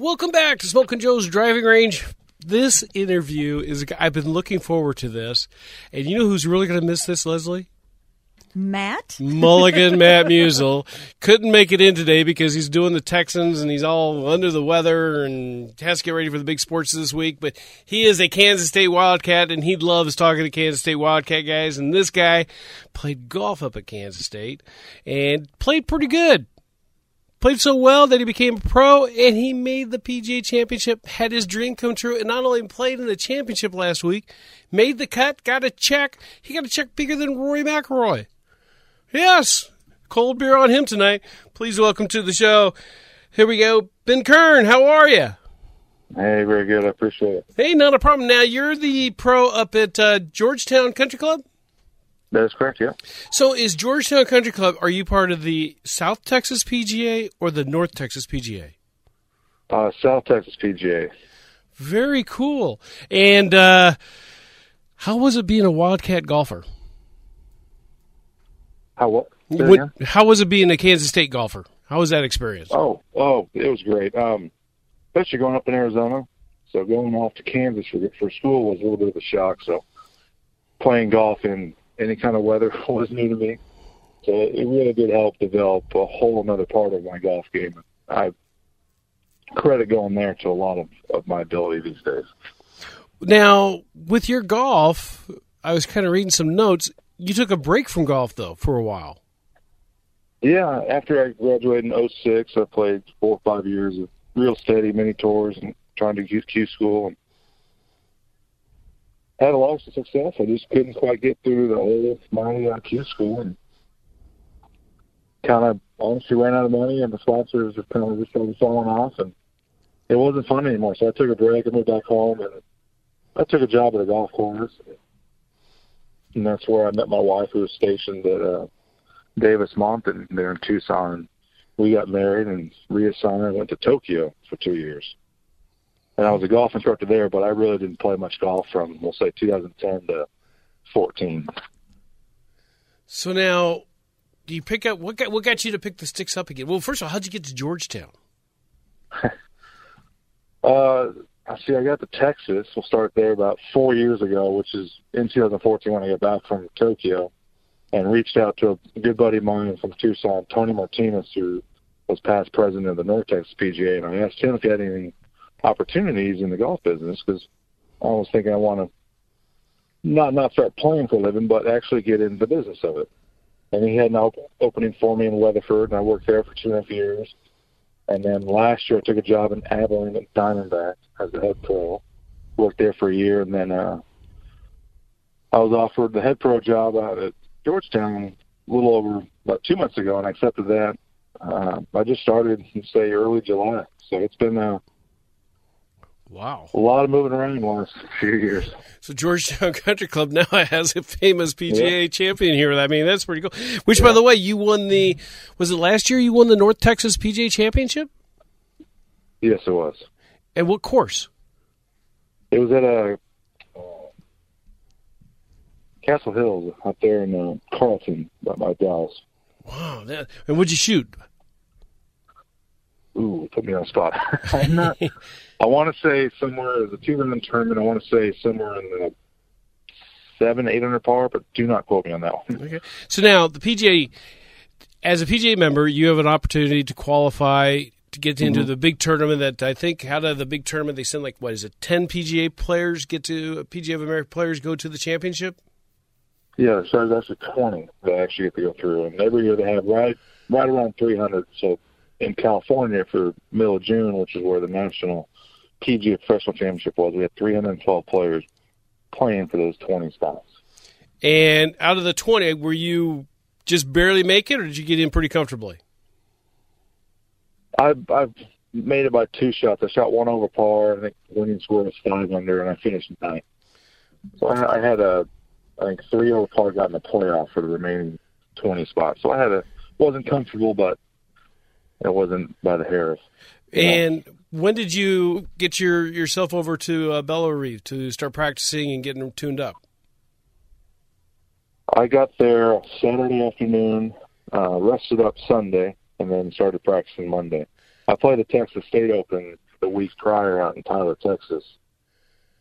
Welcome back to Smokin' Joe's Driving Range. This interview is, I've been looking forward to this. And you know who's really going to miss this, Leslie? Matt? Mulligan Matt Musial. Couldn't make it in today because he's doing the Texans and he's all under the weather and has to get ready for the big sports this week. But he is a Kansas State Wildcat and he loves talking to Kansas State Wildcat guys. And this guy played golf up at Kansas State and played pretty good played so well that he became a pro and he made the PGA championship, had his dream come true, and not only played in the championship last week, made the cut, got a check. He got a check bigger than Rory McIlroy. Yes, cold beer on him tonight. Please welcome to the show. Here we go. Ben Kern, how are you? Hey, very good. I appreciate it. Hey, not a problem. Now, you're the pro up at uh, Georgetown Country Club? That is correct, yeah. So, is Georgetown Country Club, are you part of the South Texas PGA or the North Texas PGA? Uh, South Texas PGA. Very cool. And uh, how was it being a Wildcat golfer? How what? What, how was it being a Kansas State golfer? How was that experience? Oh, oh, it was great. Um, especially going up in Arizona. So going off to Kansas for for school was a little bit of a shock. So playing golf in any kind of weather was new to me. So it really did help develop a whole another part of my golf game. I credit going there to a lot of, of my ability these days. Now, with your golf, I was kind of reading some notes. You took a break from golf though for a while. Yeah, after I graduated in 06, I played four or five years of real steady mini tours and trying to get Q school and had a lot of success. I just couldn't quite get through the old money IQ school and kind of honestly ran out of money and the sponsors just kind of just started falling off and it wasn't fun anymore. So I took a break and moved back home and I took a job at a golf course. And that's where I met my wife who was stationed at uh, Davis Monthan there in Tucson. We got married and reassigned and went to Tokyo for two years and I was a golf instructor there, but I really didn't play much golf from we'll say 2010 to 14. So now, do you pick up what got what got you to pick the sticks up again? Well, first of all, how'd you get to Georgetown? uh, I see. I got to Texas. We'll start there about four years ago, which is in 2014 when I got back from Tokyo, and reached out to a good buddy of mine from Tucson, Tony Martinez, who was past president of the North Texas PGA, and I asked him if he had anything opportunities in the golf business because I was thinking I want to not not start playing for a living, but actually get into the business of it. And he had an op- opening for me in Weatherford, and I worked there for two and a half years. And then last year, I took a job in Abilene at Diamondback as a head pro. Worked there for a year, and then uh, I was offered the head pro job out at Georgetown a little over about two months ago, and I accepted that. Uh, I just started, say, early July, so it's been uh, Wow. A lot of moving around in the last few years. So Georgetown Country Club now has a famous PGA yeah. champion here. I mean, that's pretty cool. Which, yeah. by the way, you won the, was it last year you won the North Texas PGA Championship? Yes, it was. And what course? It was at a uh, Castle Hills up there in uh, Carrollton, by, by Dallas. Wow. That, and what'd you shoot? Ooh, put me on the spot. I'm not. I want to say somewhere as a two round tournament. I want to say somewhere in the seven, eight hundred par, but do not quote me on that one. Okay. So now the PGA, as a PGA member, you have an opportunity to qualify to get into mm-hmm. the big tournament. That I think out of the big tournament they send like what is it? Ten PGA players get to PGA of America players go to the championship. Yeah, so that's a twenty that actually get to go through, and every year they have right right around three hundred. So in California for middle of June, which is where the national PGA Professional Championship was. We had 312 players playing for those 20 spots. And out of the 20, were you just barely make it, or did you get in pretty comfortably? I I made it by two shots. I shot one over par. I think winning score was five under, and I finished ninth. So I, I had a I think three over par got in the playoff for the remaining 20 spots. So I had a wasn't comfortable, but it wasn't by the Harris. And when did you get your yourself over to uh, Bellerive to start practicing and getting tuned up? I got there Saturday afternoon, uh, rested up Sunday, and then started practicing Monday. I played the Texas State Open the week prior out in Tyler, Texas,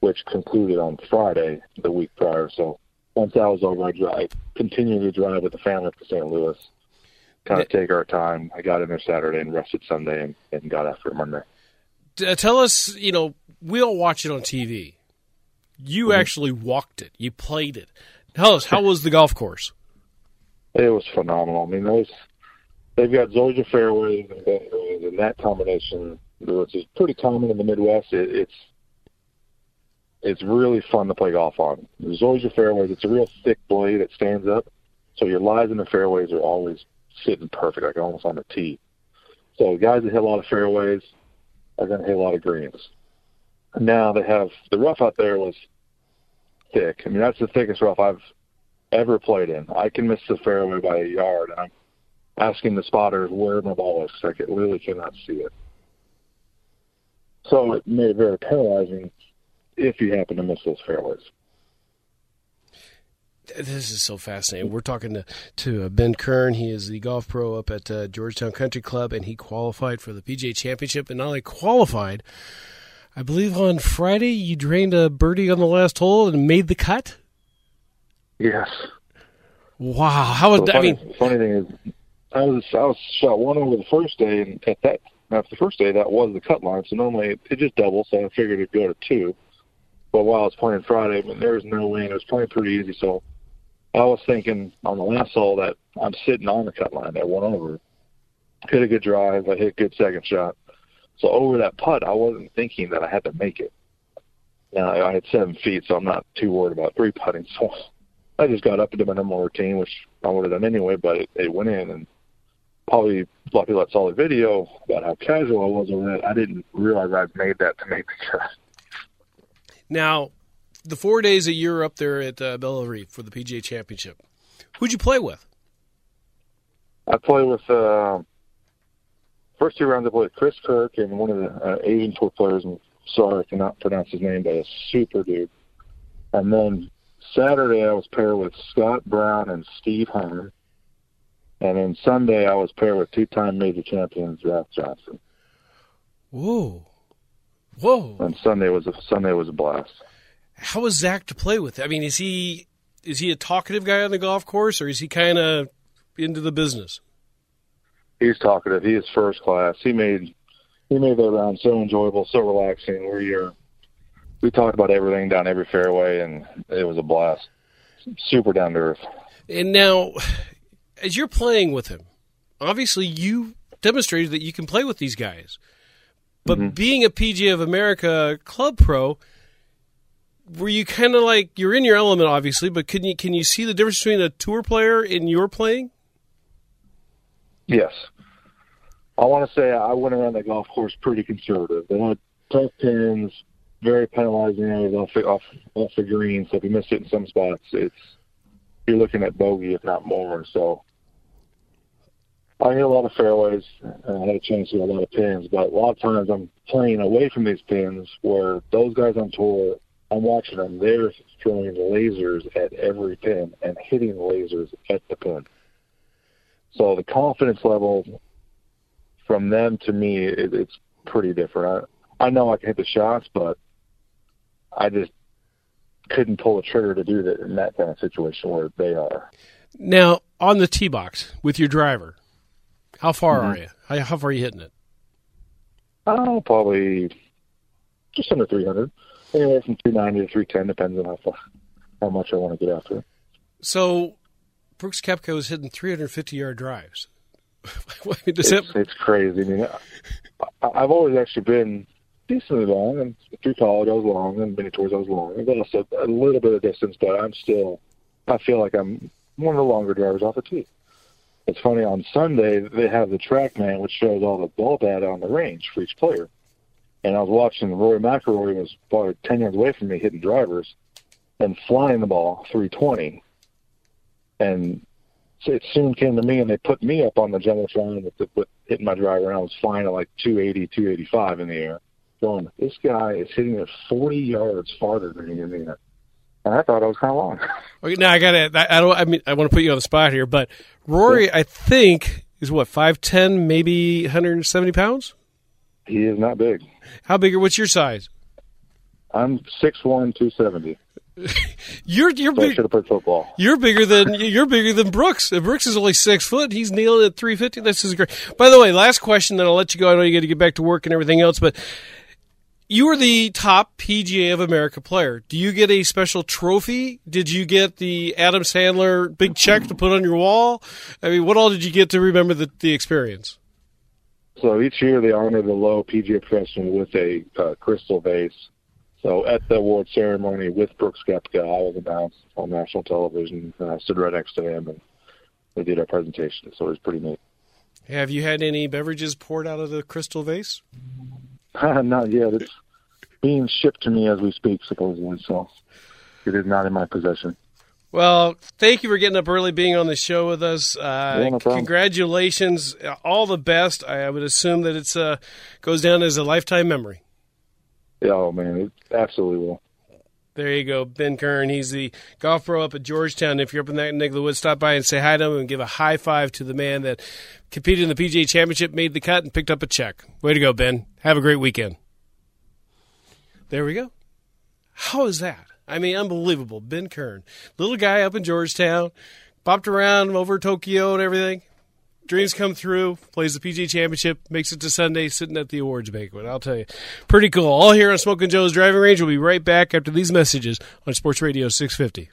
which concluded on Friday the week prior. So once that was over, I, I continued to drive with the family to St. Louis, kind of take our time. I got in there Saturday and rested Sunday and, and got after it Monday. Uh, tell us, you know, we all watch it on TV. You Mm-hmm. actually walked it. You played it. Tell us, how was the golf course? It was phenomenal. I mean, those they've got Zoysia fairways and greens, and that combination, which is pretty common in the Midwest, it, it's it's really fun to play golf on. The Zoysia fairways, it's a real thick blade that stands up, so your lies in the fairways are always sitting perfect, like almost on the tee. So guys that hit a lot of fairways are going to hit a lot of greens. Now they have the rough out there was thick. I mean, that's the thickest rough I've ever played in. I can miss the fairway by a yard, and I'm asking the spotters where my ball is. I literally cannot see it. So it made it very paralyzing if you happen to miss those fairways. This is so fascinating. We're talking to, to uh, Ben Kern. He is the golf pro up at uh, Georgetown Country Club, and he qualified for the PGA Championship. And not only qualified, I believe on Friday you drained a birdie on the last hole and made the cut. Yes. Wow, how was that? I mean, funny thing is, I was I was shot one over the first day, and at that after the first day that was the cut line. So normally it, it just doubles, so I figured it'd go to two. But while I was playing Friday, I mean, there was no wind. It was playing pretty easy, so I was thinking on the last hole that I'm sitting on the cut line that one over. Hit a good drive. I hit a good second shot. So over that putt, I wasn't thinking that I had to make it. Now I had seven feet, so I'm not too worried about three putting. So I just got up did my normal routine, which I would have done anyway, but it, it went in. And probably a lot of people that saw the video about how casual I was over that, I didn't realize I'd made that to make the cut. now the four days that you're up there at uh, Bellerive for the PGA Championship, who'd you play with? I played with uh, first two rounds. I played with Chris Kirk and one of the uh, Asian tour players. I'm sorry I cannot pronounce his name, but a super dude. And then Saturday I was paired with Scott Brown and Steve Hunter. And then Sunday I was paired with two-time major champion Zach Johnson. Whoa, whoa! And Sunday was a Sunday was a blast. How is Zach to play with? I mean, is he is he a talkative guy on the golf course, or is he kind of into the business? He's talkative. He is first class. He made he made that round so enjoyable, so relaxing. Where you're, we talked about everything down every fairway, and it was a blast. Super down to earth. And now, as you're playing with him, obviously you demonstrated that you can play with these guys. But mm-hmm. being a PGA of America club pro, were you kind of like you're in your element, obviously? But can you can you see the difference between a tour player and your playing? Yes. I want to say I went around the golf course pretty conservative. They had tough pins, very penalizing areas off off off the green. So if you miss it in some spots, it's you're looking at bogey if not more. So I hit a lot of fairways. and I had a chance to hit a lot of pins, but a lot of times I'm playing away from these pins where those guys on tour, I'm watching them. They're throwing lasers at every pin and hitting lasers at the pin. So the confidence level from them to me, it, it's pretty different. I, I know I can hit the shots, but I just couldn't pull the trigger to do that in that kind of situation where they are. Now on the tee box with your driver, how far mm-hmm. are you? How, how far are you hitting it? Oh, probably just under 300. Anywhere from 290 to 310, depends on how far, how much I want to get after it. So Brooks Koepka is hitting 350 yard drives. I mean, that, It's, it's crazy. I mean, I, I've always actually been decently long, and through college I was long, and mini tours I was long. I've also a little bit of distance, but I'm still, I feel like I'm one of the longer drivers off the tee. It's funny, on Sunday, they have the TrackMan, which shows all the ball data on the range for each player. And I was watching Rory McIlroy was probably 10 yards away from me hitting drivers and flying the ball 320. And so it soon came to me, and they put me up on the Jumbotron with, the, with hitting my driver, and I was flying at like 280, 285 in the air. Going, this guy is hitting it 40 yards farther than in the air. And I thought I was kind of long. Okay, now I got to. I, I don't. I mean, I want to put you on the spot here, but Rory, I think, is what five ten, maybe 170 pounds. He is not big. How big? Or what's your size? I'm six one, two seventy. You're you're So I big. should have played football. You're bigger than you're bigger than Brooks. Brooks is only six foot. He's kneeling at three fifty. This is great. By the way, last question, then I'll let you go. I know you got to get back to work and everything else, but you were the top PGA of America player. Do you get a special trophy? Did you get the Adam Sandler big check to put on your wall? I mean, what all did you get to remember the, the experience? So each year they honor the low PGA professional with a uh, crystal vase. So at the award ceremony with Brooks Koepka, I was announced on national television, and I stood right next to him, and we did our presentation. So it was pretty neat. Have you had any beverages poured out of the crystal vase? not yet. It's being shipped to me as we speak, supposedly. So it is not in my possession. Well, thank you for getting up early, being on the show with us. Uh, Yeah, no congratulations, all the best. I, I would assume that it's uh, goes down as a lifetime memory. Yeah, oh man, it absolutely will. There you go, Ben Kern. He's the golf pro up at Georgetown. If you're up in that neck of the woods, stop by and say hi to him and give a high five to the man that competed in the PGA Championship, made the cut, and picked up a check. Way to go, Ben. Have a great weekend. There we go. How is that? I mean, unbelievable. Ben Kern, little guy up in Georgetown, popped around over Tokyo and everything. Dreams come through, plays the PGA Championship, makes it to Sunday, sitting at the awards banquet. I'll tell you. Pretty cool. All here on Smokin' Joe's Driving Range. We'll be right back after these messages on Sports Radio 650.